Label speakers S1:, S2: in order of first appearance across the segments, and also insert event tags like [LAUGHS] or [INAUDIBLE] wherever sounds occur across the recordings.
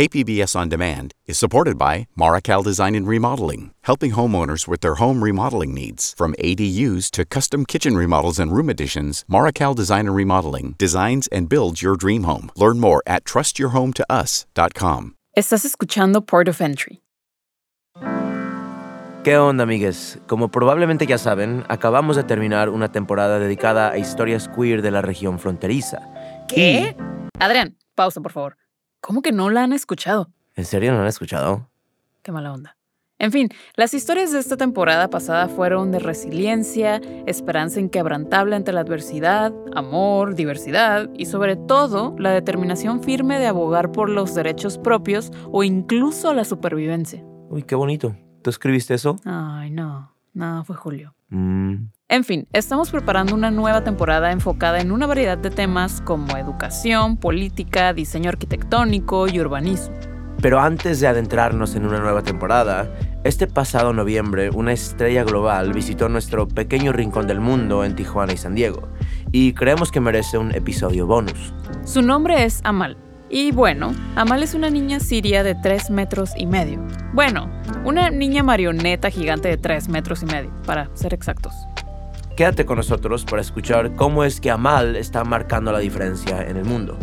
S1: KPBS On Demand is supported by Marical Design and Remodeling, helping homeowners with their home remodeling needs. From ADUs to custom kitchen remodels and room additions, Marical Design and Remodeling designs and builds your dream home. Learn more at trustyourhometous.com.
S2: Estás escuchando Port of Entry.
S3: ¿Qué onda, amigues? Como probablemente ya saben, acabamos de terminar una temporada dedicada a historias queer de la región fronteriza.
S2: ¿Qué? Adrián, pausa, por favor. ¿Cómo que no la han escuchado?
S3: ¿En serio no la han escuchado?
S2: Qué mala onda. En fin, las historias de esta temporada pasada fueron de resiliencia, esperanza inquebrantable ante la adversidad, amor, diversidad y sobre todo la determinación firme de abogar por los derechos propios o incluso la supervivencia.
S3: Uy, qué bonito. ¿Tú escribiste eso?
S2: Ay, no, no, fue Julio.
S3: Mm,
S2: En fin, estamos preparando una nueva temporada enfocada en una variedad de temas como educación, política, diseño arquitectónico y urbanismo.
S3: Pero antes de adentrarnos en una nueva temporada, este pasado noviembre una estrella global visitó nuestro pequeño rincón del mundo en Tijuana y San Diego, y creemos que merece un episodio bonus.
S2: Su nombre es Amal. Y bueno, Amal es una niña siria de 3 metros y medio. Bueno, una niña marioneta gigante de 3 metros y medio, para ser exactos.
S3: Quédate con nosotros para escuchar cómo es que Amal está marcando la diferencia en el mundo.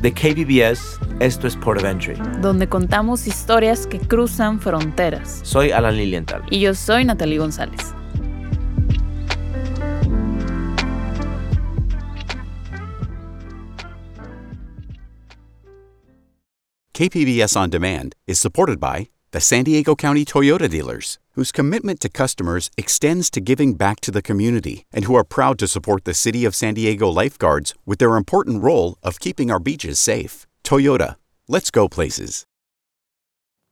S3: De KBBS, esto es Port of Entry.
S2: donde contamos historias que cruzan fronteras.
S3: Soy Alan Lilienthal.
S2: Y yo soy Natalie González.
S1: KPBS On Demand is supported by the San Diego County Toyota dealers, whose commitment to customers extends to giving back to the community and who are proud to support the City of San Diego lifeguards with their important role of keeping our beaches safe. Toyota, let's go places.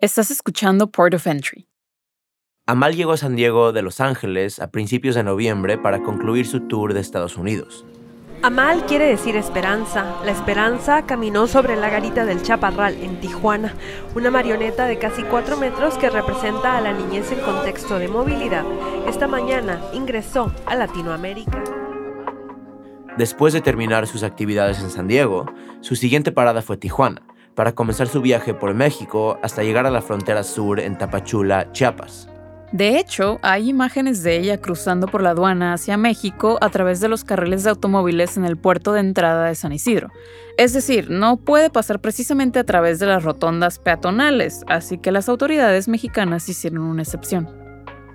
S2: Estás escuchando Port of Entry.
S3: Amal llegó a San Diego de Los Ángeles a principios de noviembre para concluir su tour de Estados Unidos.
S4: Amal quiere decir esperanza. La esperanza caminó sobre la garita del Chaparral en Tijuana, una marioneta de casi 4 metros que representa a la niñez en contexto de movilidad. Esta mañana ingresó a Latinoamérica.
S3: Después de terminar sus actividades en San Diego, su siguiente parada fue Tijuana, para comenzar su viaje por México hasta llegar a la frontera sur en Tapachula, Chiapas.
S2: De hecho, hay imágenes de ella cruzando por la aduana hacia México a través de los carriles de automóviles en el puerto de entrada de San Isidro. Es decir, no puede pasar precisamente a través de las rotondas peatonales, así que las autoridades mexicanas hicieron una excepción.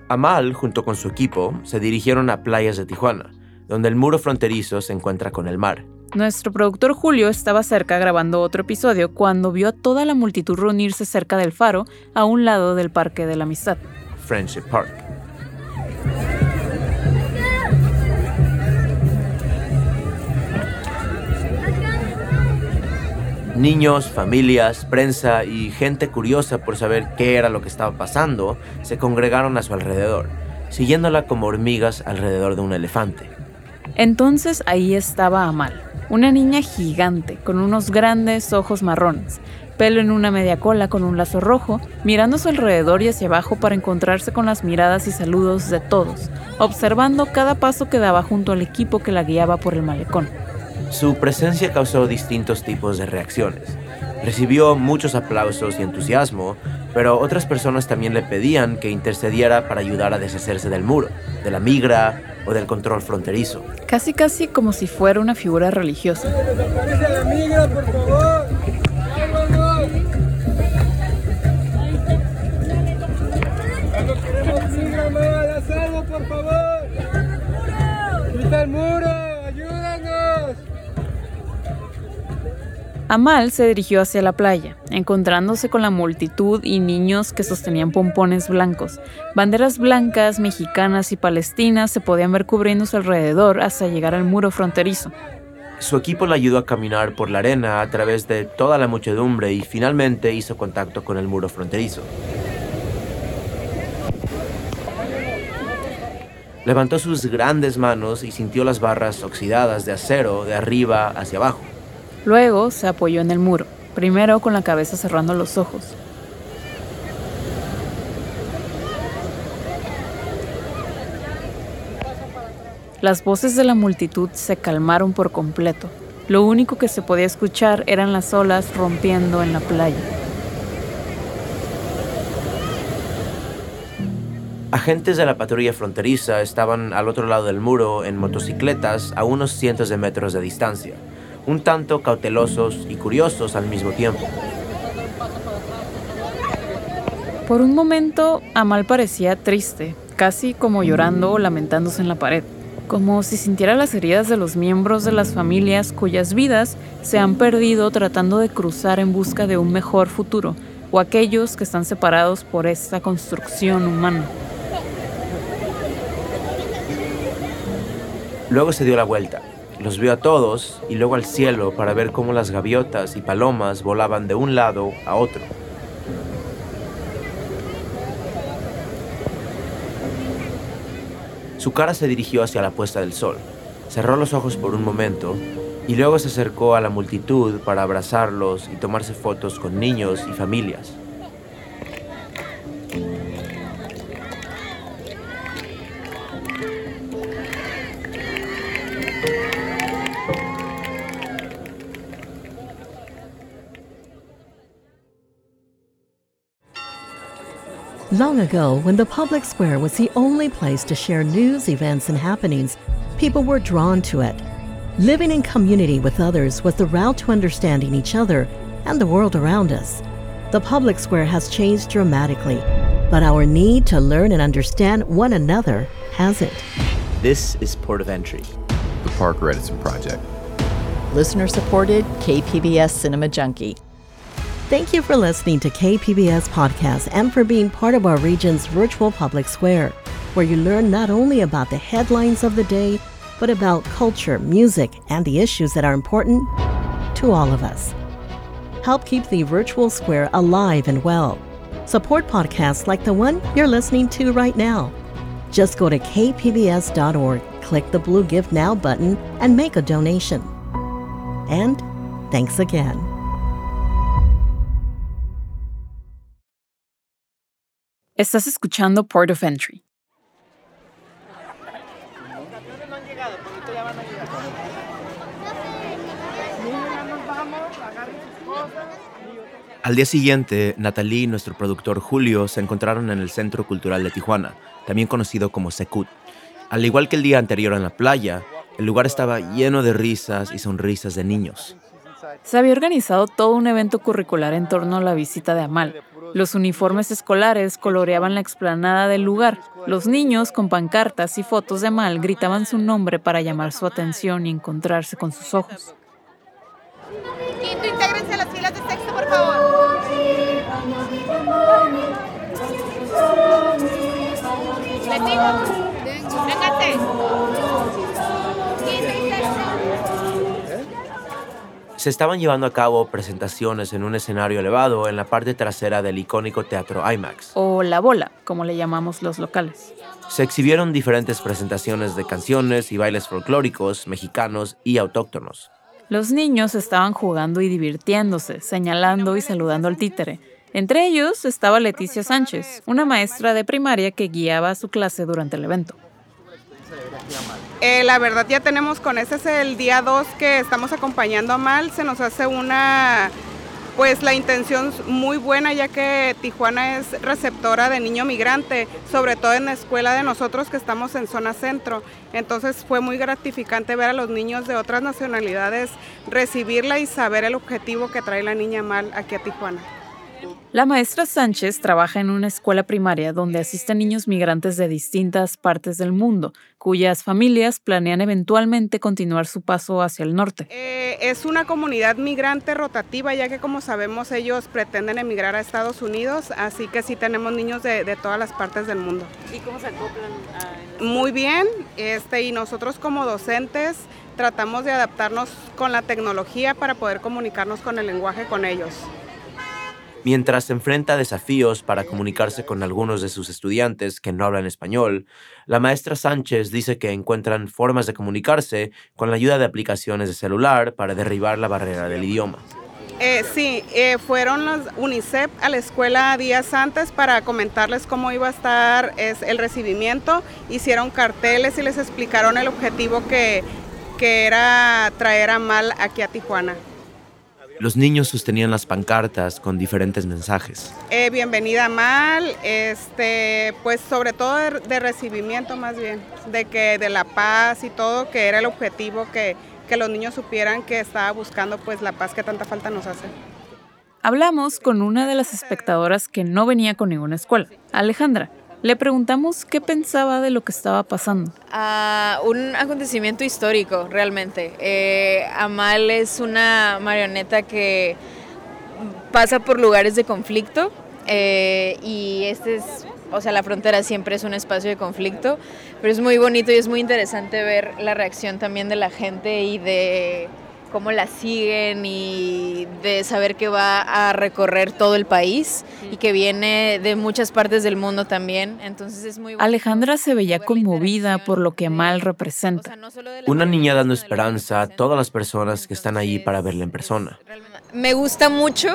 S3: Amal, junto con su equipo, se dirigieron a playas de Tijuana, donde el muro fronterizo se encuentra con el mar.
S2: Nuestro productor Julio estaba cerca grabando otro episodio cuando vio a toda la multitud reunirse cerca del faro a un lado del Parque de la Amistad.
S3: Friendship Park. Niños, familias, prensa y gente curiosa por saber qué era lo que estaba pasando se congregaron a su alrededor, siguiéndola como hormigas alrededor de un elefante.
S2: Entonces ahí estaba Amal, una niña gigante con unos grandes ojos marrones, pelo en una media cola con un lazo rojo, mirando a su alrededor y hacia abajo para encontrarse con las miradas y saludos de todos, observando cada paso que daba junto al equipo que la guiaba por el malecón.
S3: Su presencia causó distintos tipos de reacciones. Recibió muchos aplausos y entusiasmo, pero otras personas también le pedían que intercediera para ayudar a deshacerse del muro, de la migra o del control fronterizo.
S2: Casi casi como si fuera una figura religiosa.
S5: por
S2: Amal se dirigió hacia la playa, encontrándose con la multitud y niños que sostenían pompones blancos. Banderas blancas, mexicanas y palestinas se podían ver cubriendo su alrededor hasta llegar al muro fronterizo.
S3: Su equipo le ayudó a caminar por la arena a través de toda la muchedumbre y finalmente hizo contacto con el muro fronterizo. Levantó sus grandes manos y sintió las barras oxidadas de acero de arriba hacia abajo.
S2: Luego se apoyó en el muro, primero con la cabeza cerrando los ojos. Las voces de la multitud se calmaron por completo. Lo único que se podía escuchar eran las olas rompiendo en la playa.
S3: Agentes de la patrulla fronteriza estaban al otro lado del muro en motocicletas a unos cientos de metros de distancia, un tanto cautelosos y curiosos al mismo tiempo.
S2: Por un momento, Amal parecía triste, casi como llorando o lamentándose en la pared como si sintiera las heridas de los miembros de las familias cuyas vidas se han perdido tratando de cruzar en busca de un mejor futuro, o aquellos que están separados por esta construcción humana.
S3: Luego se dio la vuelta, los vio a todos y luego al cielo para ver cómo las gaviotas y palomas volaban de un lado a otro. Su cara se dirigió hacia la puesta del sol. Cerró los ojos por un momento y luego se acercó a la multitud para abrazarlos y tomarse fotos con niños y familias.
S6: Long ago, when the public square was the only place to share news, events, and happenings, people were drawn to it. Living in community with others was the route to understanding each other and the world around us. The public square has changed dramatically, but our need to learn and understand one another hasn't.
S3: This is Port of Entry.
S7: The Parker Edison Project.
S8: Listener supported KPBS Cinema Junkie.
S6: Thank you for listening to KPBS Podcast and for being part of our region's virtual public square, where you learn not only about the headlines of the day, but about culture, music, and the issues that are important to all of us. Help keep the virtual square alive and well. Support podcasts like the one you're listening to right now. Just go to kpbs.org, click the blue Give Now button, and make a donation. And thanks again.
S2: Estás escuchando Port of Entry.
S3: Al día siguiente, Natalie y nuestro productor Julio se encontraron en el Centro Cultural de Tijuana, también conocido como Secut. Al igual que el día anterior en la playa, el lugar estaba lleno de risas y sonrisas de niños.
S2: Se había organizado todo un evento curricular en torno a la visita de Amal, los uniformes escolares coloreaban la explanada del lugar. Los niños, con pancartas y fotos de Mal, gritaban su nombre para llamar su atención y encontrarse con sus ojos.
S9: Quinto, intégrense a las filas de sexto, por favor.
S3: Se estaban llevando a cabo presentaciones en un escenario elevado en la parte trasera del icónico teatro IMAX.
S2: O La Bola, como le llamamos los locales.
S3: Se exhibieron diferentes presentaciones de canciones y bailes folclóricos, mexicanos y autóctonos.
S2: Los niños estaban jugando y divirtiéndose, señalando y saludando al títere. Entre ellos estaba Leticia Sánchez, una maestra de primaria que guiaba su clase durante el evento.
S10: Eh, la verdad ya tenemos con ese es el día 2 que estamos acompañando a Mal, se nos hace una, pues la intención muy buena ya que Tijuana es receptora de niño migrante, sobre todo en la escuela de nosotros que estamos en zona centro. Entonces fue muy gratificante ver a los niños de otras nacionalidades recibirla y saber el objetivo que trae la niña Mal aquí a Tijuana.
S2: La maestra Sánchez trabaja en una escuela primaria donde asisten niños migrantes de distintas partes del mundo, cuyas familias planean eventualmente continuar su paso hacia el norte.
S10: Eh, es una comunidad migrante rotativa, ya que como sabemos ellos pretenden emigrar a Estados Unidos, así que sí tenemos niños de, todas las partes del mundo.
S2: ¿Y cómo se acoplan?
S10: Muy bien, este, y nosotros como docentes tratamos de adaptarnos con la tecnología para poder comunicarnos con el lenguaje con ellos.
S3: Mientras enfrenta desafíos para comunicarse con algunos de sus estudiantes que no hablan español, la maestra Sánchez dice que encuentran formas de comunicarse con la ayuda de aplicaciones de celular para derribar la barrera del idioma.
S10: Eh, sí, eh, fueron los UNICEF a la escuela días antes para comentarles cómo iba a estar el recibimiento. Hicieron carteles y les explicaron el objetivo que, que era traer a Mal aquí a Tijuana.
S3: Los niños sostenían las pancartas con diferentes mensajes.
S10: Eh, bienvenida Mal, este, pues sobre todo de, de, recibimiento más bien, de que de la paz y todo, que era el objetivo que, que los niños supieran que estaba buscando pues la paz que tanta falta nos hace.
S2: Hablamos con una de las espectadoras que no venía con ninguna escuela, Alejandra. Le preguntamos qué pensaba de lo que estaba pasando.
S11: Uh, un acontecimiento histórico, realmente. Eh, Amal es una marioneta que pasa por lugares de conflicto eh, y este es, o sea, la frontera siempre es un espacio de conflicto, pero es muy bonito y es muy interesante ver la reacción también de la gente y de cómo la siguen y de saber que va a recorrer todo el país y que viene de muchas partes del mundo también. Entonces es muy
S2: Alejandra se veía conmovida por lo que Amal representa.
S3: Una niña dando esperanza a todas las personas que están ahí para verla en persona.
S11: Me gusta mucho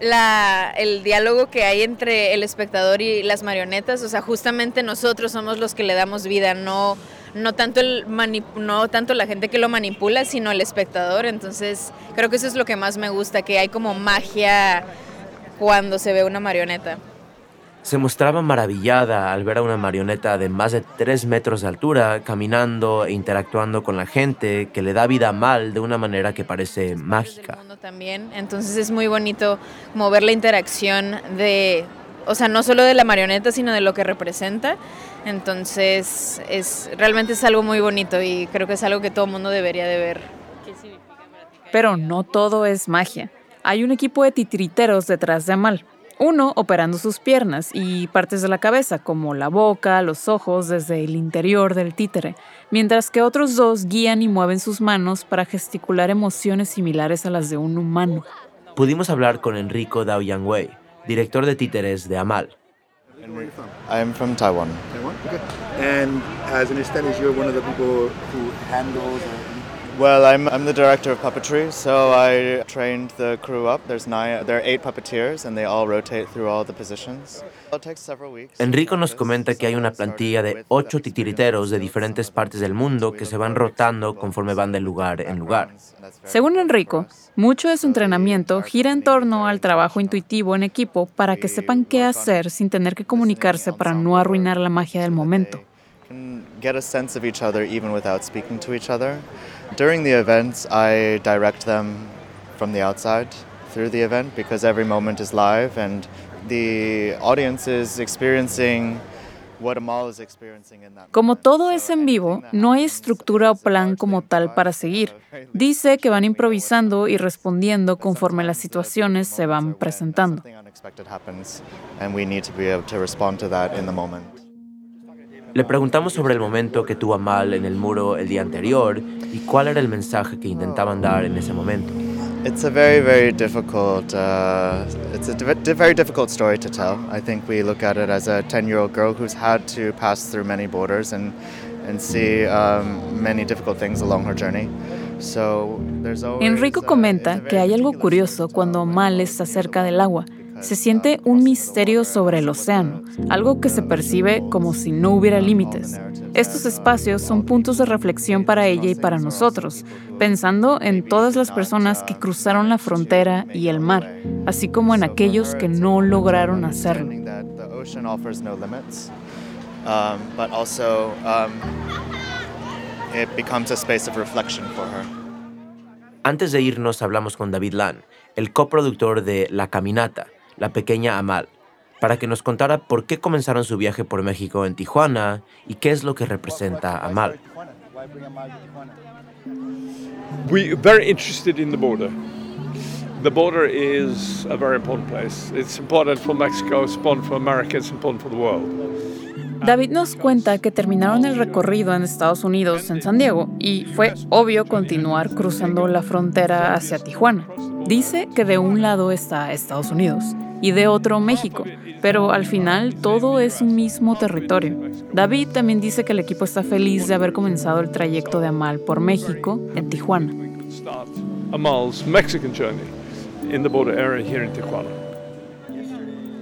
S11: la, el diálogo que hay entre el espectador y las marionetas, o sea, justamente nosotros somos los que le damos vida, no, no, tanto el no tanto la gente que lo manipula, sino el espectador, entonces creo que eso es lo que más me gusta, que hay como magia cuando se ve una marioneta.
S3: Se mostraba maravillada al ver a una marioneta de más de 3 metros de altura caminando e interactuando con la gente que le da vida mal de una manera que parece mágica.
S11: También, entonces es muy bonito mover la interacción de, o sea, no solo de la marioneta, sino de lo que representa. Entonces, es realmente es algo muy bonito y creo que es algo que todo el mundo debería de ver.
S2: Pero no todo es magia. Hay un equipo de titiriteros detrás de Amal. Uno operando sus piernas y partes de la cabeza, como la boca, los ojos, desde el interior del títere, mientras que otros dos guían y mueven sus manos para gesticular emociones similares a las de un humano.
S3: Pudimos hablar con Enrico Dao Wei, director de títeres de Amal.
S12: I'm from Taiwan.
S13: Taiwan, okay. And as an understand, you're one of the people who handles
S12: Well, I'm, I'm the director of puppetry, so I trained the crew up. There's nine, there are eight puppeteers, and they all rotate through all the positions. It takes several weeks.
S3: Enrico nos comenta que hay una plantilla de ocho titiriteros de diferentes partes del mundo que se van rotando conforme van de lugar en lugar.
S2: Según Enrico, mucho de su entrenamiento gira en torno al trabajo intuitivo en equipo para que sepan qué hacer sin tener que comunicarse para no arruinar la magia del momento.
S12: During the events, I direct them from the outside through the event because every moment is live and the audience is experiencing
S2: Como todo es en vivo, no hay estructura o plan como tal para seguir. [LAUGHS] Dice que van improvisando y respondiendo conforme las situaciones se van presentando.
S3: Le preguntamos sobre el momento que tuvo mal en el muro el día anterior y cuál era el mensaje que intentaban dar en ese momento.
S12: It's a very, very difficult. Uh, it's a di very difficult story to tell. I think we look at it as a 10-year-old girl who's had to pass through many borders and and see um, many difficult things along her journey. So, there's always,
S2: Enrico comenta que hay algo curioso cuando Mal está cerca del agua se siente un misterio sobre el océano, algo que se percibe como si no hubiera límites. Estos espacios son puntos de reflexión para ella y para nosotros, pensando en todas las personas que cruzaron la frontera y el mar, así como en aquellos que no lograron hacerlo.
S3: Antes de irnos hablamos con David Lan, el coproductor de La Caminata, la pequeña Amal, para que nos contara por qué comenzaron su viaje por México en Tijuana y qué es lo que representa Amal.
S14: We very interested in the border. The border is a very important place. It's important for Mexico, it's important for America, it's important for the world.
S2: David nos cuenta que terminaron el recorrido en Estados Unidos, en San Diego, y fue obvio continuar cruzando la frontera hacia Tijuana. Dice que de un lado está Estados Unidos y de otro México, pero al final todo es un mismo territorio. David también dice que el equipo está feliz de haber comenzado el trayecto de Amal por México en Tijuana.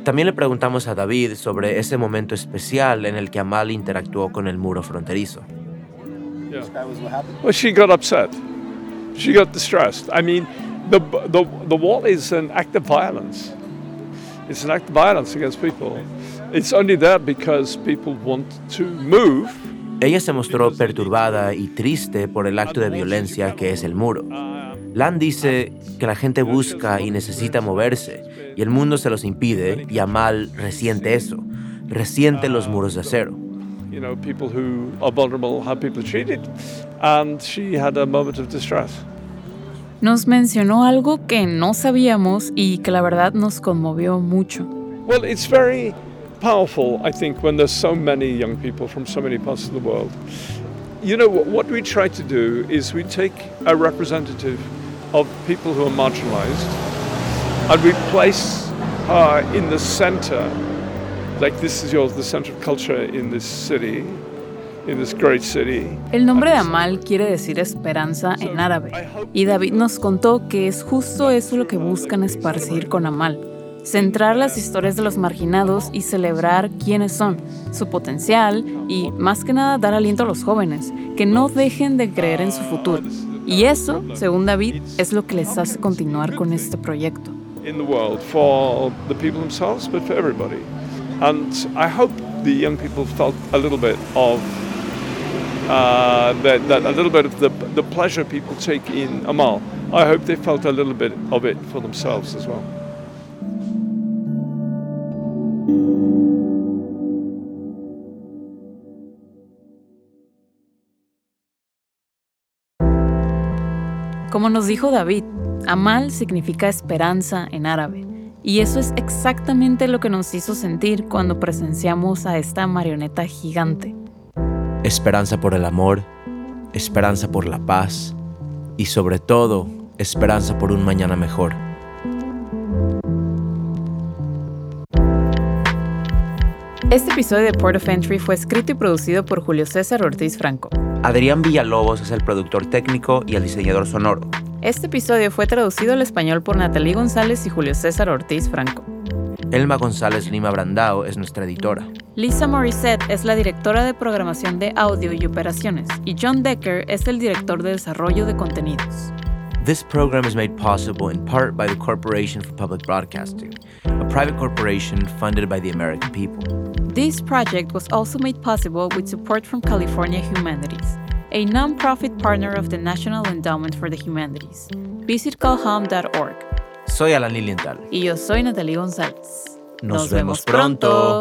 S3: También le preguntamos a David sobre ese momento especial en el que Amal interactuó con el muro fronterizo.
S14: Well, she got upset. She got distressed. I mean, the, the, the wall is an act of violence. It's an act of violence against people. It's only there because people want to move.
S3: Ella se mostró perturbada y triste por el acto de violencia que es el muro. Lan dice que la gente busca y necesita moverse y el mundo se los impide y Amal resiente eso, resiente los muros de acero.
S14: You know, people who are vulnerable, how people are treated, and she had a moment of distress.
S2: Nos mencionó algo que no sabíamos y que la verdad nos conmovió mucho.
S14: Well, it's very powerful, I think, when there's so many young people from so many parts of the world. You know, what we try to do is we take a representative of people who are marginalized and we place her in the center, like this is yours, the center of culture in this city,
S2: El nombre de Amal quiere decir esperanza en árabe, y David nos contó que es justo eso lo que buscan esparcir con Amal, centrar las historias de los marginados y celebrar quiénes son, su potencial y, más que nada, dar aliento a los jóvenes, que no dejen de creer en su futuro. Y eso, según David, es lo que les hace continuar con este proyecto.
S14: in the world for the people themselves, but for everybody. And I hope the young people felt a little bit of uh, that, that a little bit of the, the pleasure people take in Amal. I hope they felt a little bit of it for themselves as well.
S2: Como nos dijo David, Amal significa esperanza en árabe. Y eso es exactamente lo que nos hizo sentir cuando presenciamos a esta marioneta gigante.
S3: Esperanza por el amor, esperanza por la paz y sobre todo esperanza por un mañana mejor.
S2: Este episodio de Port of Entry fue escrito y producido por Julio César Ortiz Franco.
S3: Adrián Villalobos es el productor técnico y el diseñador sonoro.
S2: Este episodio fue traducido al español por Natalie González y Julio César Ortiz Franco.
S3: Elma González Lima Brandao es nuestra editora.
S2: Lisa Morissette es la directora de programación de audio y operaciones, y John Decker es el director de desarrollo de contenidos.
S3: This program is made possible in part by the Corporation for Public Broadcasting, a private corporation funded by the American people.
S2: This project was also made possible with support from California Humanities, a nonprofit partner of the National Endowment for the Humanities. Visit calham.org.
S3: Soy Alan Lilienthal.
S2: Y yo soy Natalie González.
S3: Nos, vemos pronto.